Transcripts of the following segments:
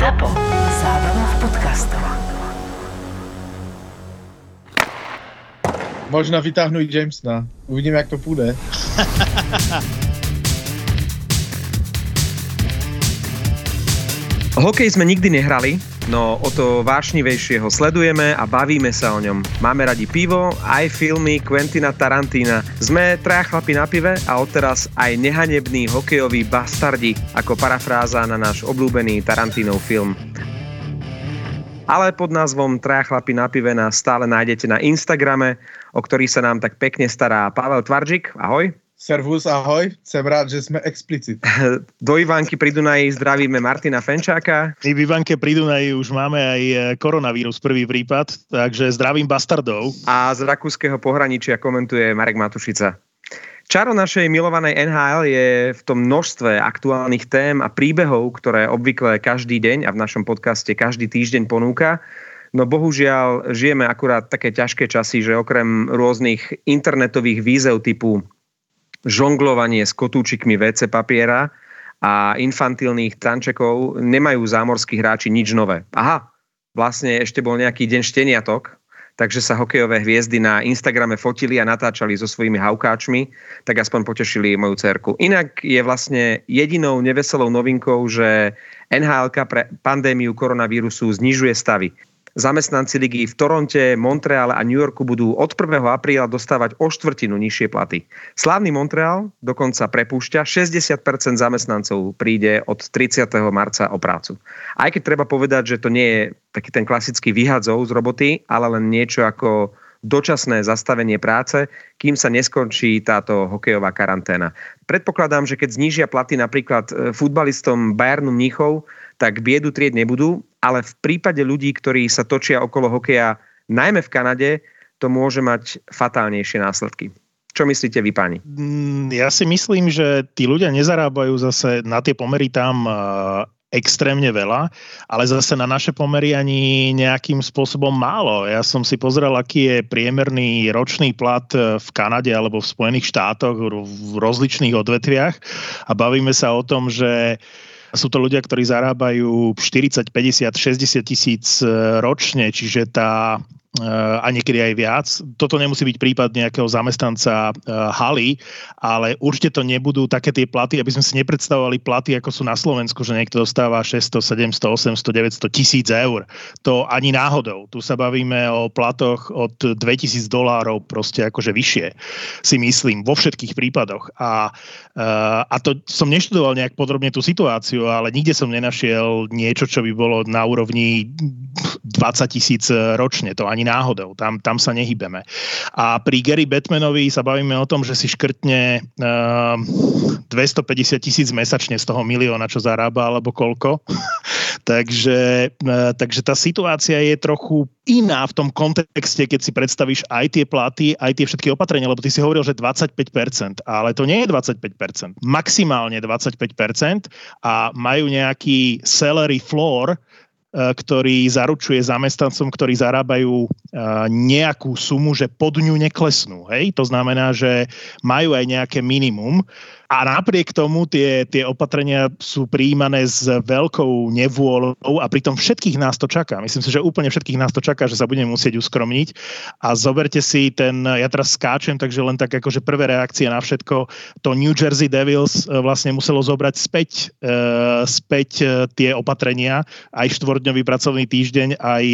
ZAPO. Zábrná v podcastov. Možná vytáhnu i Jamesona. Uvidím, jak to půjde. Hokej sme nikdy nehrali, no o to vášnivejšie ho sledujeme a bavíme sa o ňom. Máme radi pivo, aj filmy Quentina Tarantina. Sme traja chlapi na pive a odteraz aj nehanební hokejoví bastardi, ako parafráza na náš obľúbený Tarantinov film. Ale pod názvom Traja chlapi na pive nás stále nájdete na Instagrame, o ktorý sa nám tak pekne stará Pavel Tvaržik. Ahoj. Servus, ahoj, jsem rád, že jsme explicit. Do Ivanky pri Dunaji zdravíme Martina Fenčáka. My v Ivanke pri Dunaji už máme aj e, koronavírus prvý prípad, takže zdravím bastardov. A z rakúskeho pohraničia komentuje Marek Matušica. Čaro našej milovanej NHL je v tom množstve aktuálnych tém a príbehov, ktoré obvykle každý deň a v našom podcaste každý týždeň ponúka. No bohužiaľ žijeme akurát také ťažké časy, že okrem rôznych internetových výzev typu žonglovanie s kotúčikmi WC papiera a infantilných tančekov nemajú zámorskí hráči nič nové. Aha, vlastne ešte bol nejaký deň šteniatok, takže sa hokejové hviezdy na Instagrame fotili a natáčali so svojimi haukáčmi, tak aspoň potešili moju cerku. Inak je vlastne jedinou neveselou novinkou, že NHL pre pandémiu koronavírusu znižuje stavy. Zamestnanci ligy v Toronte, Montreale a New Yorku budú od 1. apríla dostávať o štvrtinu nižšie platy. Slávny Montreal dokonca prepúšťa, 60% zamestnancov príde od 30. marca o prácu. Aj keď treba povedať, že to nie je taký ten klasický vyhadzov z roboty, ale len niečo ako dočasné zastavenie práce, kým sa neskončí táto hokejová karanténa. Predpokladám, že keď znížia platy napríklad e, futbalistom Bayernu Mníchov, tak biedu trieť nebudú, ale v prípade ľudí, ktorí sa točia okolo hokeja, najmä v Kanade, to môže mať fatálnejšie následky. Čo myslíte vy, páni? Mm, ja si myslím, že tí ľudia nezarábajú zase na tie pomery tam extrémne veľa, ale zase na naše pomery ani nejakým spôsobom málo. Ja som si pozrel, aký je priemerný ročný plat e, v Kanade alebo v Spojených štátoch v rozličných odvetviach a bavíme sa o tom, že sú to ľudia, ktorí zarábajú 40, 50, 60 tisíc e, ročne, čiže tá a niekedy aj viac. Toto nemusí byť prípad nejakého zamestnanca e, haly, ale určite to nebudú také tie platy, aby sme si nepredstavovali platy, ako sú na Slovensku, že niekto dostáva 600, 700, 800, 900 tisíc eur. To ani náhodou. Tu sa bavíme o platoch od 2000 dolárov proste akože vyššie, si myslím, vo všetkých prípadoch. A, e, a to som neštudoval nejak podrobne tú situáciu, ale nikde som nenašiel niečo, čo by bolo na úrovni 20 tisíc ročne. To ani ani náhodou. Tam, tam sa nehybeme. A pri Gary Batmanovi sa bavíme o tom, že si škrtne uh, ehm, 250 tisíc mesačne z toho milióna, čo zarába, alebo koľko. takže, uh, takže tá situácia je trochu iná v tom kontexte, keď si predstavíš aj tie platy, aj tie všetky opatrenia, lebo ty si hovoril, že 25%, ale to nie je 25%, maximálne 25% a majú nejaký salary floor, ktorý zaručuje zamestnancom, ktorí zarábajú e, nejakú sumu, že pod ňu neklesnú. Hej? To znamená, že majú aj nejaké minimum a napriek tomu tie, tie opatrenia sú príjmané s veľkou nevôľou a pritom všetkých nás to čaká. Myslím si, že úplne všetkých nás to čaká, že sa budeme musieť uskromniť. A zoberte si ten, ja teraz skáčem, takže len tak akože prvé reakcie na všetko, to New Jersey Devils e, vlastne muselo zobrať späť, e, späť e, tie opatrenia, aj štvordňový pracovný týždeň, aj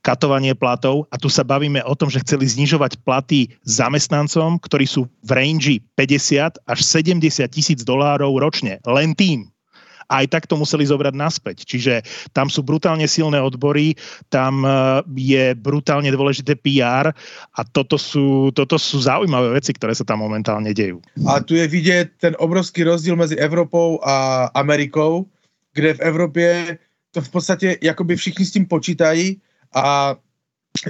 katovanie platov. A tu sa bavíme o tom, že chceli znižovať platy zamestnancom, ktorí sú v range 50 až 70 tisíc dolárov ročne. Len tým aj tak to museli zobrať naspäť. Čiže tam sú brutálne silné odbory, tam e, je brutálne dôležité PR a toto sú, toto sú zaujímavé veci, ktoré sa tam momentálne dejú. A tu je vidět ten obrovský rozdíl mezi Evropou a Amerikou, kde v Evropě to v podstatě jakoby všichni s tím počítají a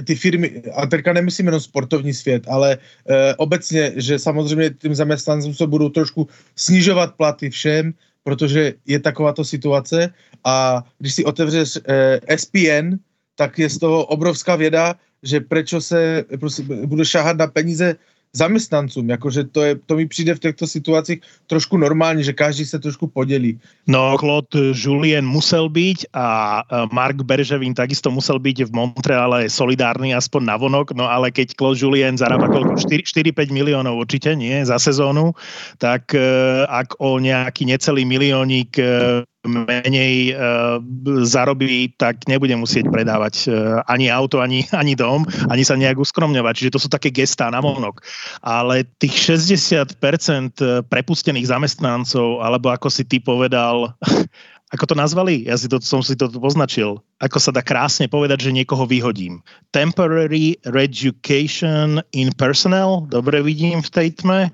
ty firmy, a teďka nemyslím jenom sportovní svět, ale e, obecně, že samozřejmě tím zaměstnancům se budou trošku snižovat platy všem, protože je takováto situace. A když si otevřeš e, SPN, tak je z toho obrovská věda, že prečo se prostě, bude šáhat na peníze zaměstnancům, jakože to, je, to mi přijde v těchto situacích trošku normální, že každý se trošku podělí. No, Claude Julien musel byť a Mark Berževin takisto musel byť v Montreale solidárny aspoň na vonok, no ale keď Claude Julien zarába koľko? 4-5 miliónov určite, nie? Za sezónu, tak ak o nejaký necelý miliónik menej uh, zarobí, tak nebude musieť predávať uh, ani auto, ani, ani dom, ani sa nejak uskromňovať. Čiže to sú také gestá na vonok. Ale tých 60% prepustených zamestnancov, alebo ako si ty povedal, ako to nazvali? Ja si to, som si to poznačil. Ako sa dá krásne povedať, že niekoho vyhodím. Temporary Reeducation in Personnel. Dobre vidím v tej tme.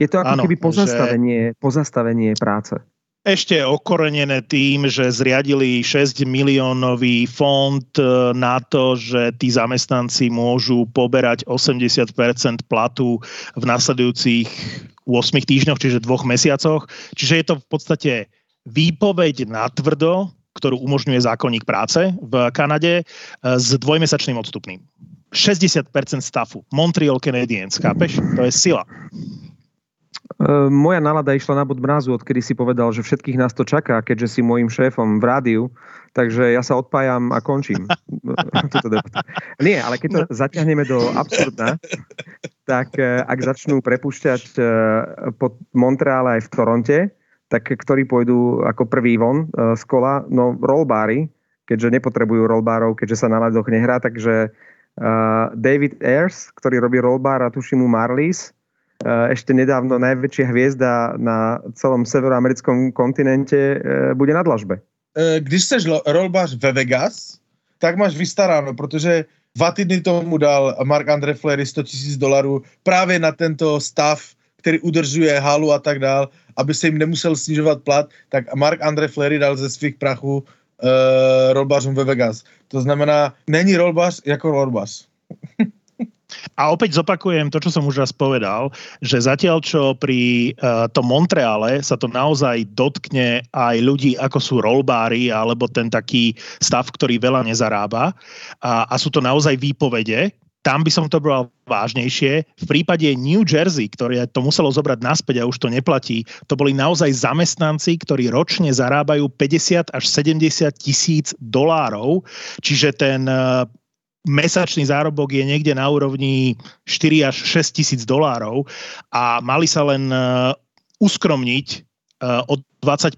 Je to ako ano, keby pozastavenie, že... pozastavenie práce ešte okorenené tým, že zriadili 6 miliónový fond e, na to, že tí zamestnanci môžu poberať 80% platu v nasledujúcich 8 týždňoch, čiže dvoch mesiacoch. Čiže je to v podstate výpoveď na tvrdo, ktorú umožňuje zákonník práce v Kanade e, s dvojmesačným odstupným. 60% stafu. Montreal Canadiens, chápeš? To je sila. Ehm, moja nálada išla na bod mrazu, odkedy si povedal, že všetkých nás to čaká, keďže si môjim šéfom v rádiu, takže ja sa odpájam a končím. Nie, ale keď to zaťahneme do absurda, tak eh, ak začnú prepušťať eh, pod Montreale aj v Toronte, tak ktorí pôjdu ako prvý von eh, z kola, no rollbári, keďže nepotrebujú rollbárov, keďže sa na ľadoch nehrá, takže David Ayers, ktorý robí rollbar a tuším mu Marlies, ešte nedávno najväčšia hviezda na celom severoamerickom kontinente eh, bude na dlažbe. Eh, když seš rolbař ve Vegas, tak máš vystaráno, protože dva týdny tomu dal Mark Andre Fleury 100 tisíc dolarů právě na tento stav, který udržuje halu a tak dál, aby se jim nemusel snižovat plat, tak Mark Andre Fleury dal ze svých prachů uh, rolbařům ve Vegas. To znamená, není rolbař jako rolbař. A opäť zopakujem to, čo som už raz povedal, že zatiaľ, čo pri uh, tom Montreale sa to naozaj dotkne aj ľudí, ako sú rollbári, alebo ten taký stav, ktorý veľa nezarába, a, a sú to naozaj výpovede, tam by som to bral vážnejšie. V prípade New Jersey, ktoré to muselo zobrať naspäť a už to neplatí, to boli naozaj zamestnanci, ktorí ročne zarábajú 50 až 70 tisíc dolárov, čiže ten uh, mesačný zárobok je niekde na úrovni 4 až 6 tisíc dolárov a mali sa len e, uskromniť e, o 20%.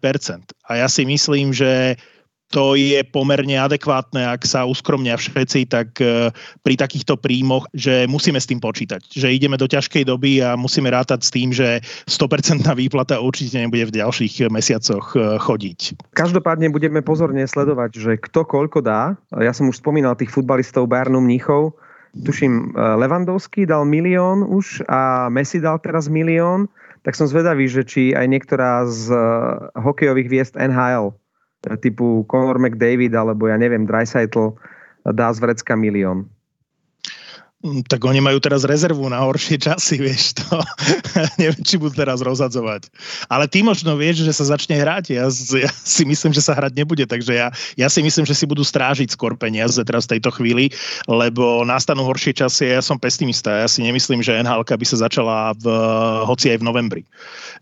A ja si myslím, že to je pomerne adekvátne, ak sa uskromnia všetci, tak e, pri takýchto príjmoch, že musíme s tým počítať. Že ideme do ťažkej doby a musíme rátať s tým, že 100% výplata určite nebude v ďalších mesiacoch e, chodiť. Každopádne budeme pozorne sledovať, že kto koľko dá. Ja som už spomínal tých futbalistov Bayernu Mníchov. Tuším, e, Levandovský dal milión už a Messi dal teraz milión. Tak som zvedavý, že či aj niektorá z hokejových hviezd NHL typu Conor McDavid alebo ja neviem, Dreisaitl dá z vrecka milión. Mm, tak oni majú teraz rezervu na horšie časy, vieš to. Neviem, či budú teraz rozhadzovať. Ale ty možno vieš, že sa začne hrať. Ja, ja si myslím, že sa hrať nebude, takže ja, ja si myslím, že si budú strážiť skôr peniaze teraz v tejto chvíli, lebo nastanú horšie časy ja som pesimista. Ja si nemyslím, že NHL by sa začala v, hoci aj v novembri.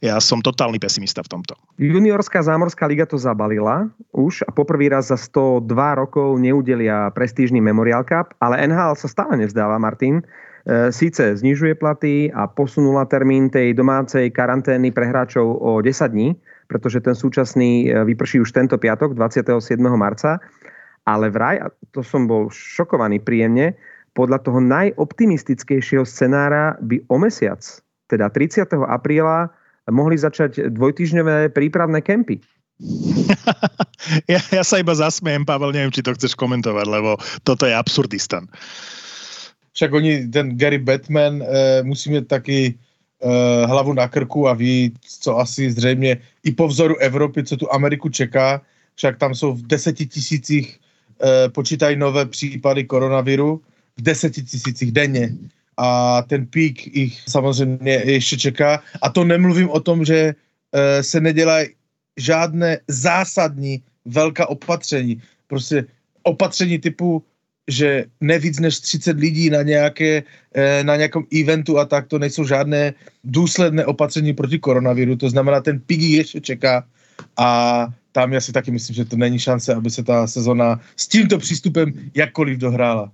Ja som totálny pesimista v tomto. Juniorská zámorská liga to zabalila už a poprvý raz za 102 rokov neudelia prestížny Memorial Cup, ale NHL sa stále nevzdáva Martin. E, síce znižuje platy a posunula termín tej domácej karantény pre hráčov o 10 dní, pretože ten súčasný e, vyprší už tento piatok, 27. marca, ale vraj, a to som bol šokovaný príjemne, podľa toho najoptimistickejšieho scenára by o mesiac, teda 30. apríla, mohli začať dvojtyžňové prípravné kempy. ja, ja sa iba zasmiem, Pavel, neviem, či to chceš komentovať, lebo toto je absurdistan však oni, ten Gary Batman e, musí mít taky e, hlavu na krku a ví, co asi zřejmě i po vzoru Evropy, co tu Ameriku čeká, však tam jsou v deseti tisících e, počítají nové případy koronaviru, v deseti tisících denně a ten pík ich samozřejmě ještě čeká. A to nemluvím o tom, že e, se nedělají žádné zásadní velká opatření. Prostě opatření typu že nevíc než 30 lidí na, nějaké, eh, na nějakom eventu a tak, to nejsou žádné důsledné opatření proti koronaviru, to znamená, ten pík ještě čeká a tam já si taky myslím, že to není šance, aby se ta sezona s tímto přístupem jakkoliv dohrála.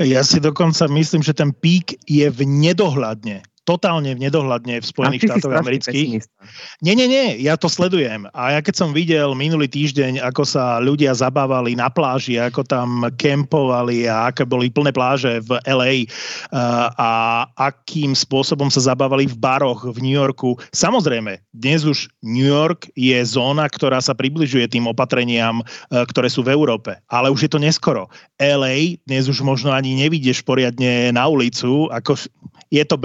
Ja si dokonca myslím, že ten pík je v nedohľadne totálne v nedohľadne v Spojených štátoch amerických. Nie, nie, nie, ja to sledujem. A ja keď som videl minulý týždeň, ako sa ľudia zabávali na pláži, ako tam kempovali a aké boli plné pláže v LA a akým spôsobom sa zabávali v baroch v New Yorku. Samozrejme, dnes už New York je zóna, ktorá sa približuje tým opatreniam, ktoré sú v Európe. Ale už je to neskoro. LA dnes už možno ani nevidíš poriadne na ulicu, ako je to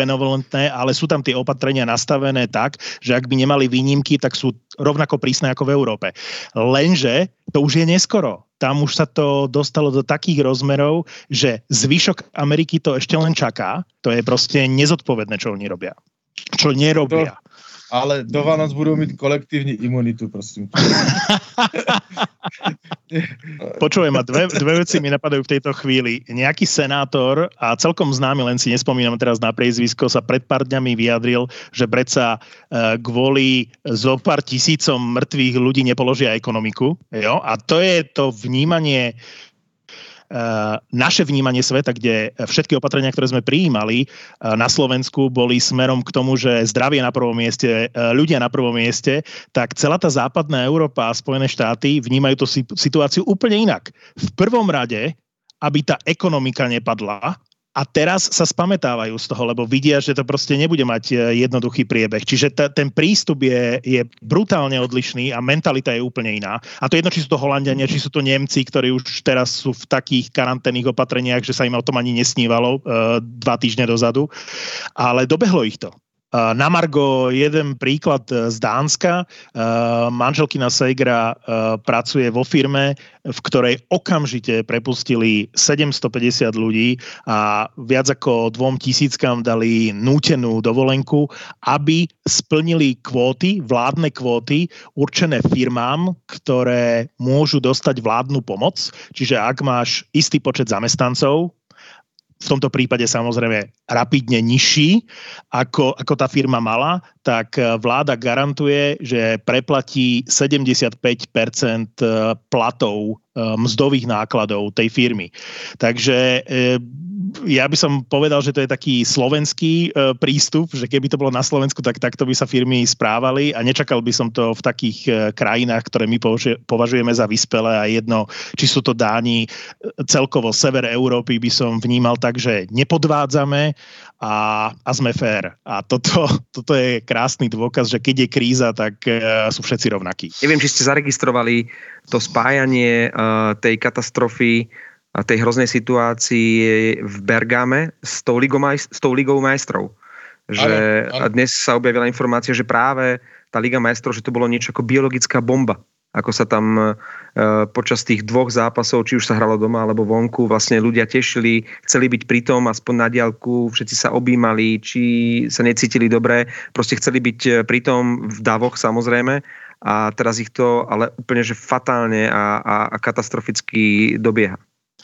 benevolentné, ale sú tam tie opatrenia nastavené tak, že ak by nemali výnimky, tak sú rovnako prísne ako v Európe. Lenže to už je neskoro. Tam už sa to dostalo do takých rozmerov, že zvyšok Ameriky to ešte len čaká. To je proste nezodpovedné, čo oni robia. Čo nerobia. To, ale do Vánoc budou mít kolektivní imunitu, prosím. Počujem, a dve, dve veci mi napadajú v tejto chvíli. Nejaký senátor, a celkom známy, len si nespomínam teraz na priezvisko, sa pred pár dňami vyjadril, že predsa e, kvôli zo pár tisícom mŕtvych ľudí nepoložia ekonomiku. Jo? A to je to vnímanie naše vnímanie sveta, kde všetky opatrenia, ktoré sme prijímali eh, na Slovensku, boli smerom k tomu, že zdravie na prvom mieste, eh, ľudia na prvom mieste, tak celá tá západná Európa a Spojené štáty vnímajú tú situáciu úplne inak. V prvom rade, aby tá ekonomika nepadla, a teraz sa spametávajú z toho, lebo vidia, že to proste nebude mať e, jednoduchý priebeh. Čiže t- ten prístup je, je brutálne odlišný a mentalita je úplne iná. A to jedno, či sú to Holandiania, či sú to Nemci, ktorí už teraz sú v takých karanténnych opatreniach, že sa im o tom ani nesnívalo uh, dva týždne dozadu. Ale dobehlo ich to. Na Margo jeden príklad e, z Dánska. E, manželkina Segra e, pracuje vo firme, v ktorej okamžite prepustili 750 ľudí a viac ako dvom tisíckam dali nútenú dovolenku, aby splnili kvóty, vládne kvóty určené firmám, ktoré môžu dostať vládnu pomoc. Čiže ak máš istý počet zamestnancov, v tomto prípade samozrejme rapidne nižší, ako, ako tá firma mala, tak eh, vláda garantuje, že preplatí 75% eh, platov eh, mzdových nákladov tej firmy. Takže ja by som povedal, že to je taký slovenský prístup, že keby to bolo na Slovensku, tak takto by sa firmy správali a nečakal by som to v takých krajinách, ktoré my považujeme za vyspelé a jedno, či sú to Dáni, celkovo sever Európy by som vnímal tak, že nepodvádzame a, a sme fér. A toto, toto je krásny dôkaz, že keď je kríza, tak uh, sú všetci rovnakí. Neviem, či ste zaregistrovali to spájanie uh, tej katastrofy tej hroznej situácii v Bergame s tou ligou, maj, s tou ligou majstrov. Že ano, ano. dnes sa objavila informácia, že práve tá Liga majstrov, že to bolo niečo ako biologická bomba ako sa tam e, počas tých dvoch zápasov, či už sa hralo doma alebo vonku, vlastne ľudia tešili, chceli byť pritom aspoň na diálku, všetci sa objímali, či sa necítili dobre, proste chceli byť e, pritom v davoch samozrejme a teraz ich to ale úplne že fatálne a, a, a katastroficky dobieha.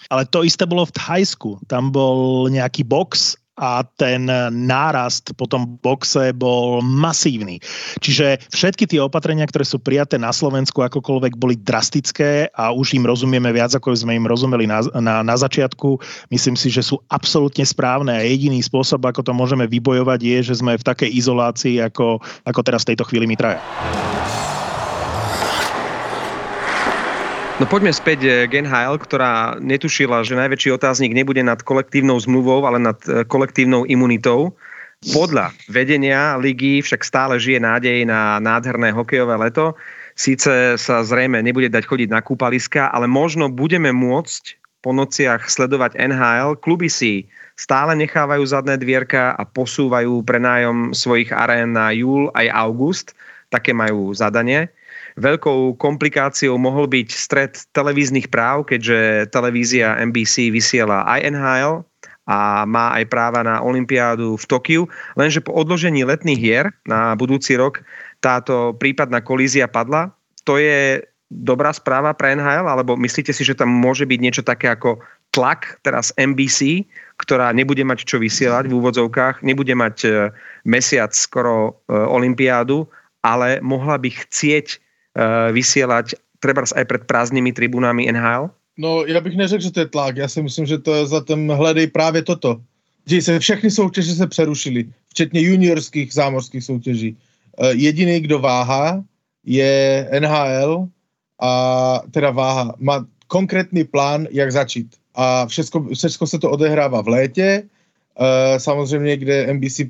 Ale to isté bolo v Thajsku. Tam bol nejaký box a ten nárast po tom boxe bol masívny. Čiže všetky tie opatrenia, ktoré sú prijaté na Slovensku akokoľvek boli drastické a už im rozumieme viac, ako sme im rozumeli na, na, na začiatku. Myslím si, že sú absolútne správne a jediný spôsob, ako to môžeme vybojovať je, že sme v takej izolácii, ako, ako teraz v tejto chvíli my traja. No poďme späť eh, k ktorá netušila, že najväčší otáznik nebude nad kolektívnou zmluvou, ale nad eh, kolektívnou imunitou. Podľa vedenia ligy však stále žije nádej na nádherné hokejové leto. Síce sa zrejme nebude dať chodiť na kúpaliska, ale možno budeme môcť po nociach sledovať NHL. Kluby si stále nechávajú zadné dvierka a posúvajú prenájom svojich arén na júl aj august. Také majú zadanie. Veľkou komplikáciou mohol byť stred televíznych práv, keďže televízia NBC vysiela aj NHL a má aj práva na Olympiádu v Tokiu, lenže po odložení letných hier na budúci rok táto prípadná kolízia padla. To je dobrá správa pre NHL, alebo myslíte si, že tam môže byť niečo také ako tlak teraz NBC, ktorá nebude mať čo vysielať v úvodzovkách, nebude mať e, mesiac skoro e, olympiádu, ale mohla by chcieť vysielať treba aj pred prázdnymi tribunami NHL? No, já bych neřekl, že to je tlak. Já si myslím, že to je za tím hledej právě toto. Děj se, všechny soutěže se přerušily, včetně juniorských zámořských soutěží. Jediný, kdo váha, je NHL a teda váha. Má konkrétní plán, jak začít a všechno, všechno se to odehrává v létě, e, samozřejmě, kde NBC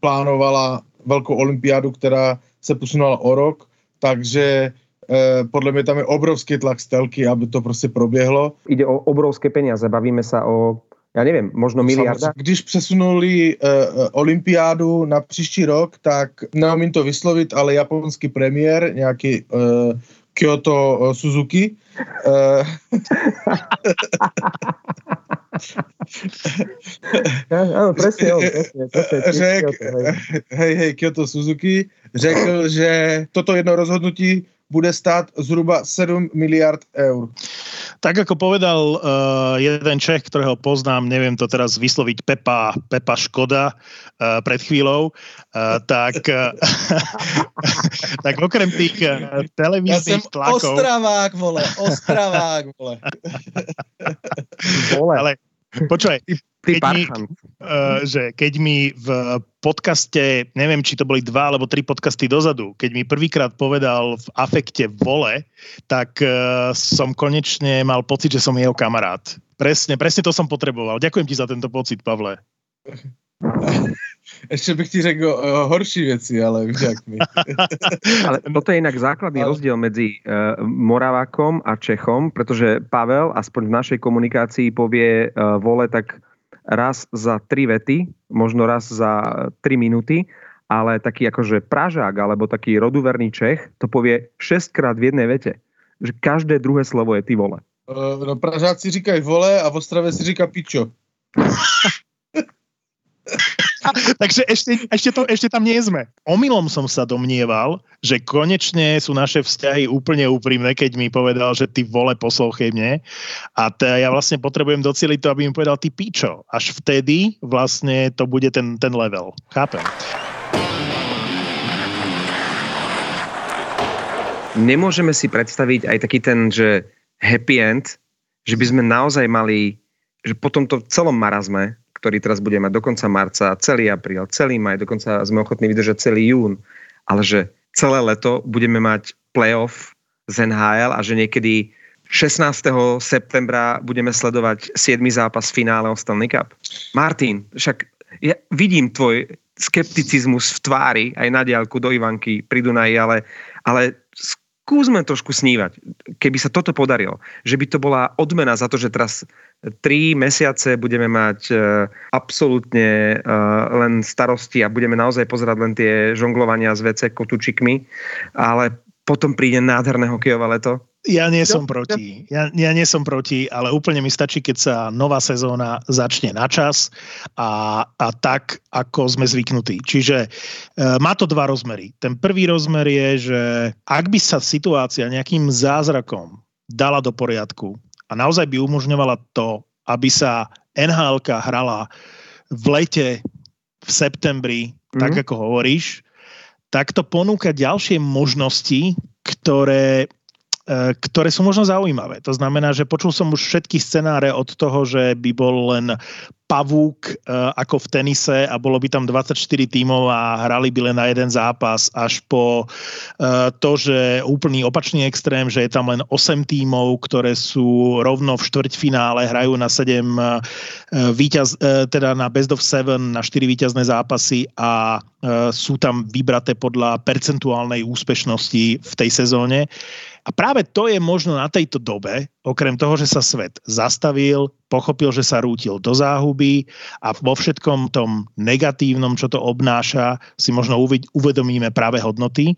plánovala velkou olympiádu, která se posunula o rok, takže e, podle mě tam je obrovský tlak z telky, aby to prostě proběhlo. Ide o obrovské peniaze, bavíme sa o ja neviem, možno miliarda? Když přesunuli uh, olympiádu na příští rok, tak neumím to vyslovit, ale japonský premiér, nějaký uh, Kyoto Suzuki, Áno, presne, jo, presne, presne, řek, hej, hej, Kyoto Suzuki řekl, že toto jedno rozhodnutí bude stát zhruba 7 miliard eur. Tak ako povedal uh, jeden Čech, ktorého poznám, neviem to teraz vysloviť, Pepa, Pepa Škoda uh, pred chvíľou, uh, tak, uh, tak okrem tých uh, televíznych ja tlakov... Ostravák, vole, Ostravák, vole. vole. Ale počúvaj, keď mi, uh, že keď mi v podcaste, neviem, či to boli dva alebo tri podcasty dozadu, keď mi prvýkrát povedal v afekte vole, tak uh, som konečne mal pocit, že som jeho kamarát. Presne, presne to som potreboval. Ďakujem ti za tento pocit, Pavle. Ešte bych ti řekl uh, horší veci, ale však mi. ale toto je inak základný ale... rozdiel medzi uh, Moravákom a Čechom, pretože Pavel, aspoň v našej komunikácii, povie uh, vole tak raz za tri vety, možno raz za tri minúty, ale taký akože Pražák alebo taký roduverný Čech to povie šestkrát v jednej vete. Že každé druhé slovo je ty vole. Uh, no Pražáci říkají vole a v Ostrave si říká pičo. Takže ešte, ešte, to, ešte tam nie sme. Omylom som sa domnieval, že konečne sú naše vzťahy úplne úprimné, keď mi povedal, že ty vole poslouchej mne. A t- ja vlastne potrebujem doceliť to, aby mi povedal ty pičo. Až vtedy vlastne to bude ten, ten level. Chápem. Nemôžeme si predstaviť aj taký ten, že happy end, že by sme naozaj mali, že po tomto celom marazme, ktorý teraz bude mať do konca marca, celý apríl, celý maj, dokonca sme ochotní vydržať celý jún, ale že celé leto budeme mať playoff z NHL a že niekedy 16. septembra budeme sledovať 7. zápas finále o Stanley Cup. Martin, však ja vidím tvoj skepticizmus v tvári aj na diálku do Ivanky pri Dunaji, ale, ale skúsme trošku snívať, keby sa toto podarilo, že by to bola odmena za to, že teraz tri mesiace budeme mať uh, absolútne uh, len starosti a budeme naozaj pozerať len tie žonglovania s WC kotučikmi, ale potom príde nádherné hokejové leto ja nie som proti. Ja, ja nie som proti, ale úplne mi stačí, keď sa nová sezóna začne na čas a, a tak, ako sme zvyknutí. Čiže e, má to dva rozmery. Ten prvý rozmer je, že ak by sa situácia nejakým zázrakom dala do poriadku a naozaj by umožňovala to, aby sa NHL hrala v lete, v septembri, mm-hmm. tak ako hovoríš, tak to ponúka ďalšie možnosti, ktoré ktoré sú možno zaujímavé. To znamená, že počul som už všetky scenáre od toho, že by bol len pavúk e, ako v tenise a bolo by tam 24 tímov a hrali by len na jeden zápas až po e, to, že úplný opačný extrém, že je tam len 8 tímov, ktoré sú rovno v štvrťfinále, hrajú na 7 víťaz, teda na best of 7, na 4 víťazné zápasy a sú tam vybraté podľa percentuálnej úspešnosti v tej sezóne. A práve to je možno na tejto dobe, okrem toho, že sa svet zastavil, pochopil, že sa rútil do záhuby a vo všetkom tom negatívnom, čo to obnáša, si možno uvedomíme práve hodnoty.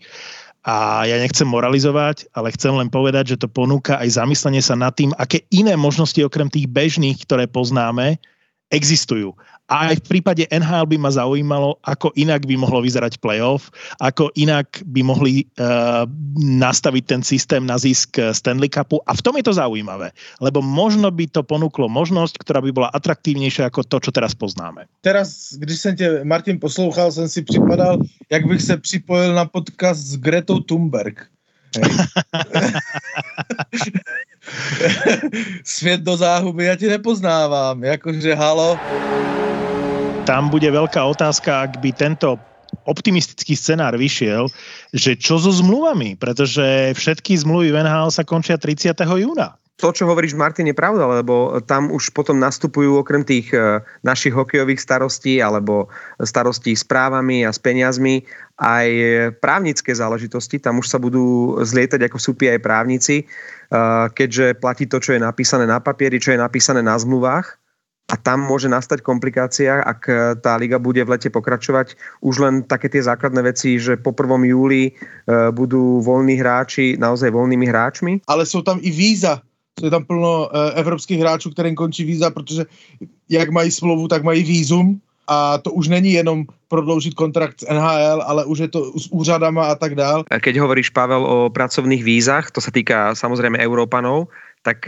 A ja nechcem moralizovať, ale chcem len povedať, že to ponúka aj zamyslenie sa nad tým, aké iné možnosti okrem tých bežných, ktoré poznáme, existujú. A aj v prípade NHL by ma zaujímalo, ako inak by mohlo vyzerať playoff, ako inak by mohli uh, nastaviť ten systém na zisk Stanley Cupu. A v tom je to zaujímavé, lebo možno by to ponúklo možnosť, ktorá by bola atraktívnejšia ako to, čo teraz poznáme. Teraz, když jsem tě, Martin, poslouchal, jsem si připadal, jak bych se připojil na podcast s Gretou Thunberg. Svět do záhuby, ja ti nepoznávam. Jakože halo. Tam bude veľká otázka, ak by tento optimistický scenár vyšiel, že čo so zmluvami, pretože všetky zmluvy v NHL sa končia 30. júna. To, čo hovoríš, Martin, je pravda, lebo tam už potom nastupujú okrem tých e, našich hokejových starostí alebo starostí s právami a s peniazmi aj právnické záležitosti. Tam už sa budú zlietať ako súpi aj právnici, e, keďže platí to, čo je napísané na papieri, čo je napísané na zmluvách a tam môže nastať komplikácia, ak tá liga bude v lete pokračovať. Už len také tie základné veci, že po 1. júli e, budú voľní hráči naozaj voľnými hráčmi. Ale sú tam i víza. Je tam plno uh, evropských hráčů, kterým končí víza, protože jak mají smlouvu, tak mají vízum a to už není jenom prodloužit kontrakt s NHL, ale už je to s úřadama a tak dál. Keď hovoríš, Pavel, o pracovných vízach, to sa týka samozrejme Európanov, tak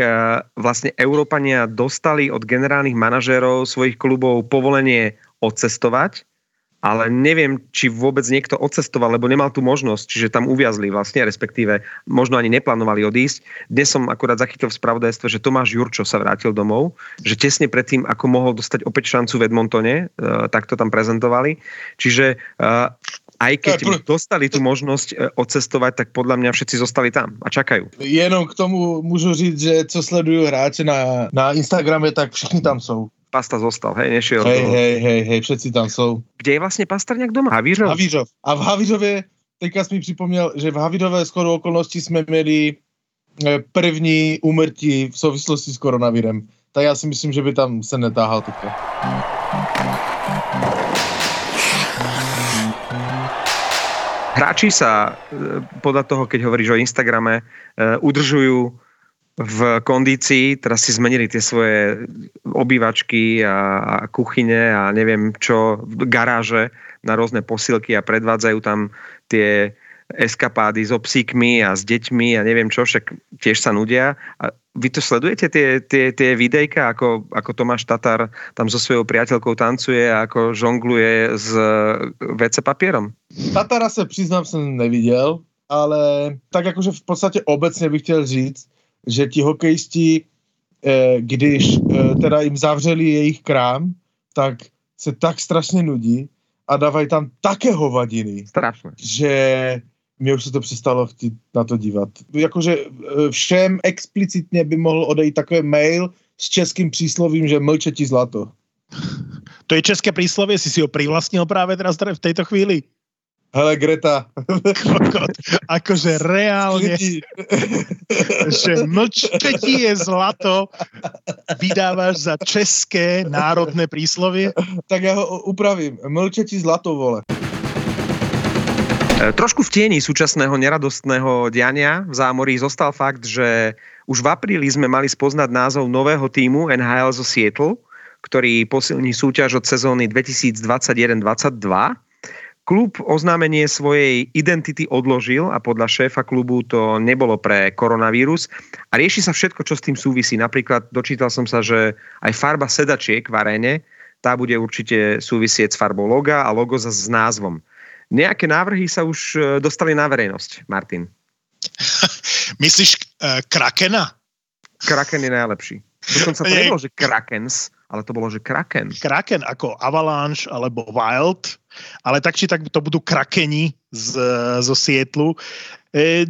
vlastne Európania dostali od generálnych manažérov svojich klubov povolenie odcestovať ale neviem, či vôbec niekto odcestoval, lebo nemal tú možnosť, čiže tam uviazli vlastne, respektíve možno ani neplánovali odísť. Dnes som akurát zachytil v spravodajstve, že Tomáš Jurčo sa vrátil domov, že tesne predtým, ako mohol dostať opäť šancu v Edmontone, uh, tak to tam prezentovali. Čiže uh, aj keď dostali tú možnosť e, odcestovať, tak podľa mňa všetci zostali tam a čakajú. Jenom k tomu môžu říct, že co sledujú hráče na, na Instagrame, tak všichni tam sú. Pasta zostal, hej, nešiel. Hej, hej, hej, hej, všetci tam sú. Kde je vlastne Pastrňák doma? Havířov? Havířov. A v Havířově, teďka jsi mi připomněl, že v Havířové skoro okolností jsme měli e, první úmrtí v souvislosti s koronavirem. Tak já si myslím, že by tam se netáhal teďka. Hráči sa e, podľa toho, keď hovoríš o Instagrame, e, udržujú v kondícii, teraz si zmenili tie svoje obývačky a, a kuchyne a neviem čo, garáže na rôzne posilky a predvádzajú tam tie eskapády so psíkmi a s deťmi a neviem čo, však tiež sa nudia. A vy to sledujete, tie, tie, tie videjka, ako, ako Tomáš Tatar tam so svojou priateľkou tancuje a ako žongluje s WC papierom? Tatara sa priznám, som nevidel, ale tak akože v podstate obecne bych chtěl říct, že ti hokejisti, eh, když eh, teda jim zavřeli jejich krám, tak se tak strašně nudí a dávají tam také hovadiny. Strašné. Že mě už se to přestalo chtít na to dívat. Jakože eh, všem explicitně by mohl odejít takový mail s českým příslovím, že mlče ti zlato. To je české príslovie, si si ho privlastnil práve teraz v tejto chvíli? Hele, Greta. Kokot, akože reálne, že mlčtetí je zlato, vydávaš za české národné príslovie? Tak ja ho upravím. Mlčetí zlato, vole. Trošku v tieni súčasného neradostného diania v zámorí zostal fakt, že už v apríli sme mali spoznať názov nového týmu NHL zo Seattle, ktorý posilní súťaž od sezóny 2021-2022 Klub oznámenie svojej identity odložil a podľa šéfa klubu to nebolo pre koronavírus a rieši sa všetko, čo s tým súvisí. Napríklad dočítal som sa, že aj farba sedačiek v aréne, tá bude určite súvisieť s farbou loga a logo s názvom. Nejaké návrhy sa už e, dostali na verejnosť, Martin. Myslíš uh, Krakena? Kraken je najlepší. Dokonca to nebolo, že Krakens, ale to bolo, že Kraken. Kraken ako Avalanche alebo Wild ale tak či tak to budú krakeni z, zo Sietlu. E,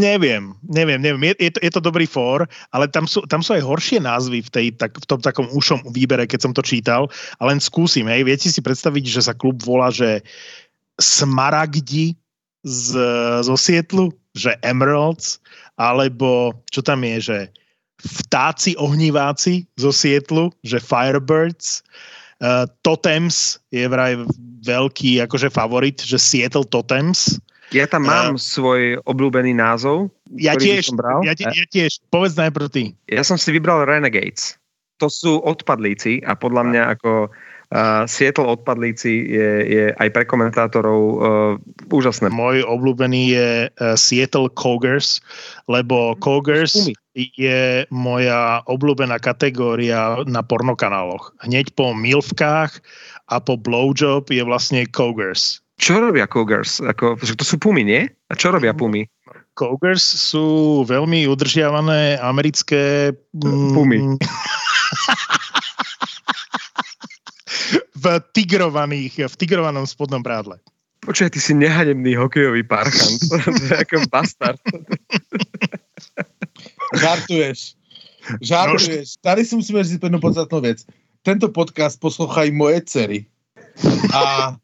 neviem, neviem, neviem. Je, je, to, je to dobrý for, ale tam sú, tam sú aj horšie názvy v, tej, tak, v tom takom ušom výbere, keď som to čítal. A len skúsim, hej. Viete si predstaviť, že sa klub volá, že Smaragdi z, zo Sietlu, že Emeralds, alebo čo tam je, že vtáci ohniváci zo Sietlu, že Firebirds, Uh, Totems je vraj veľký akože favorit, že Seattle Totems. Ja tam mám uh, svoj obľúbený názov. Ja tiež. Ja, ja tiež. Povedz najprv ty. Ja som si vybral Renegades. To sú odpadlíci a podľa mňa ako Uh, Seattle odpadlíci je, je aj pre komentátorov uh, úžasné. Môj obľúbený je uh, Seattle Cougars, lebo Cougars je moja obľúbená kategória na pornokanáloch. Hneď po milvkách a po blowjob je vlastne Cougars. Čo robia Cougars? Ako, to sú pumy, nie? A čo robia pumy? Cougars sú veľmi udržiavané americké... Pumy. v tigrovaných, v tigrovanom spodnom prádle. Počkaj, ty si nehanebný hokejový parchant. to je ako bastard. Žartuješ. Žartuješ. Tady si musíme říct jednu podstatnú vec. Tento podcast poslouchají moje dcery. A...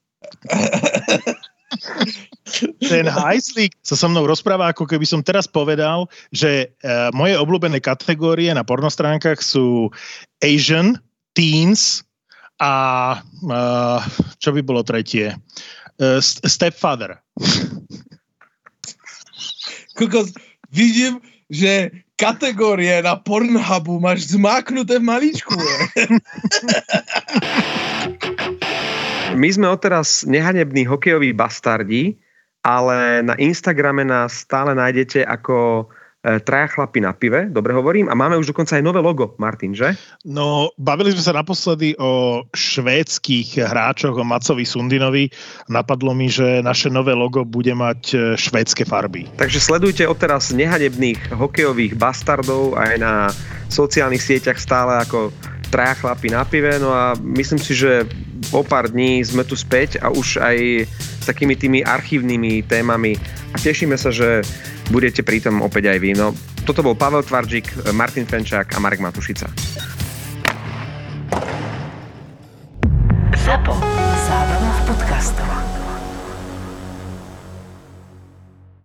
Ten hajslík sa so mnou rozpráva, ako keby som teraz povedal, že uh, moje obľúbené kategórie na pornostránkach sú Asian, Teens, a uh, čo by bolo tretie? Uh, stepfather. Kokos, vidím, že kategórie na Pornhubu máš zmáknuté v maličku. My sme odteraz nehanební hokejoví bastardi, ale na Instagrame nás stále nájdete ako traja chlapi na pive, dobre hovorím, a máme už dokonca aj nové logo, Martin, že? No, bavili sme sa naposledy o švédskych hráčoch, o Macovi Sundinovi. Napadlo mi, že naše nové logo bude mať e, švédske farby. Takže sledujte odteraz nehanebných hokejových bastardov aj na sociálnych sieťach stále ako traja chlapi na pive, no a myslím si, že o pár dní sme tu späť a už aj s takými tými archívnymi témami a tešíme sa, že budete pritom opäť aj vy. No, toto bol Pavel Tvarčík, Martin Fenčák a Marek Matušica. Zapo. Zábrná v podcastovách.